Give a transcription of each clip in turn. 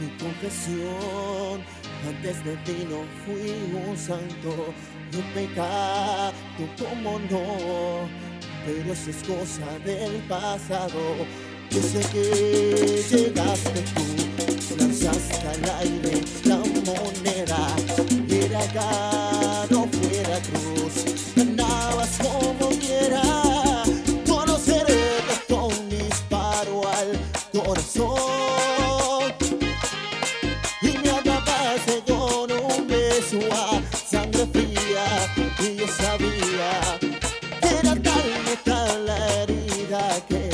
mi confesión. Antes de ti no fui un santo, no pecado como no, pero eso es cosa del pasado. Yo sé que llegaste tú, lanzaste al aire la moneda, mira acá.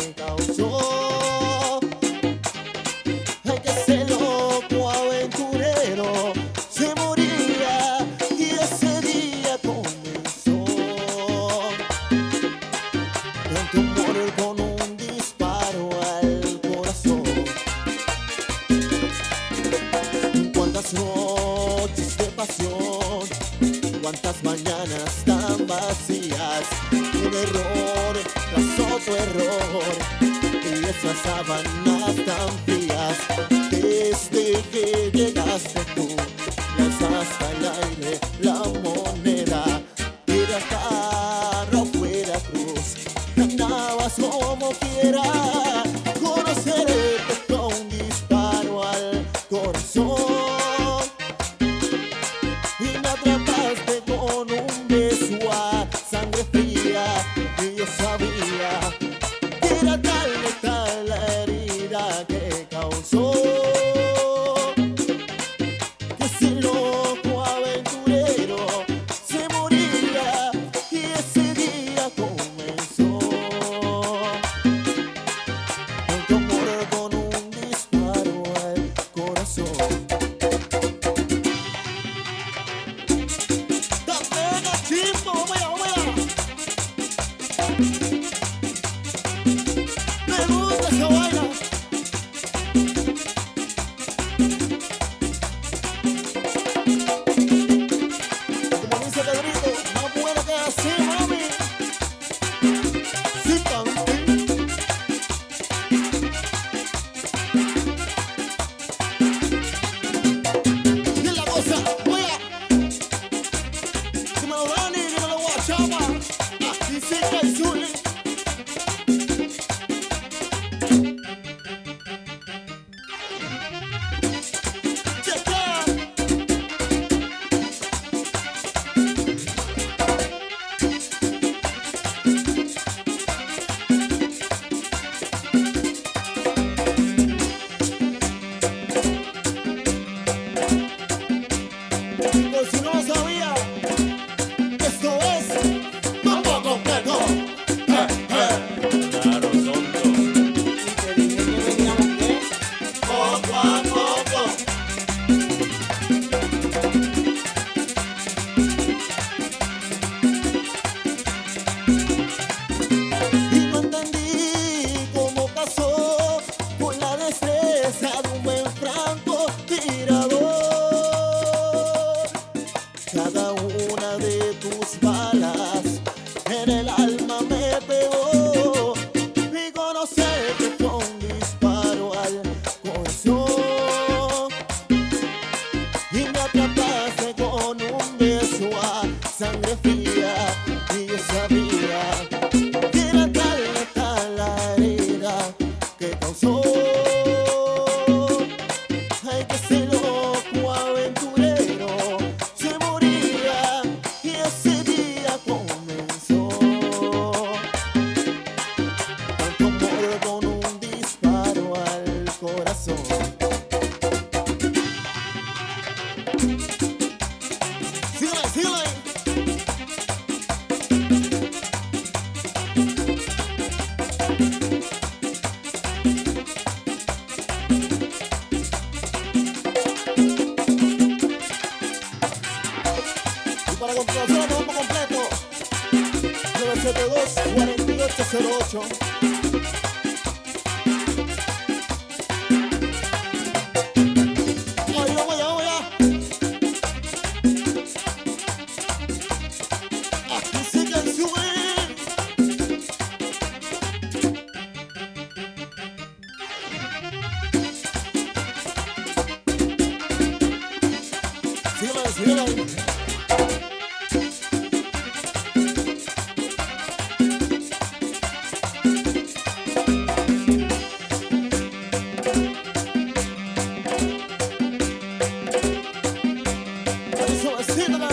Me causó que ese loco aventurero se muriera y ese día comenzó. Tanto amor con un disparo al corazón. Cuántas noches de pasión, cuántas mañanas tan vacías, de error. esas sábanas tan frías. Desde que llegaste tú, lanzaste al aire la moneda. Era carro fuera cruz, andabas como quieras. Que te digo, con disparo al corazón y me atrapaste con un beso a sangre fría y yo sabía que era tal la herida que causó. Hay que serlo. para comprobación de bombo completo. 972-4808. Thank. Healer.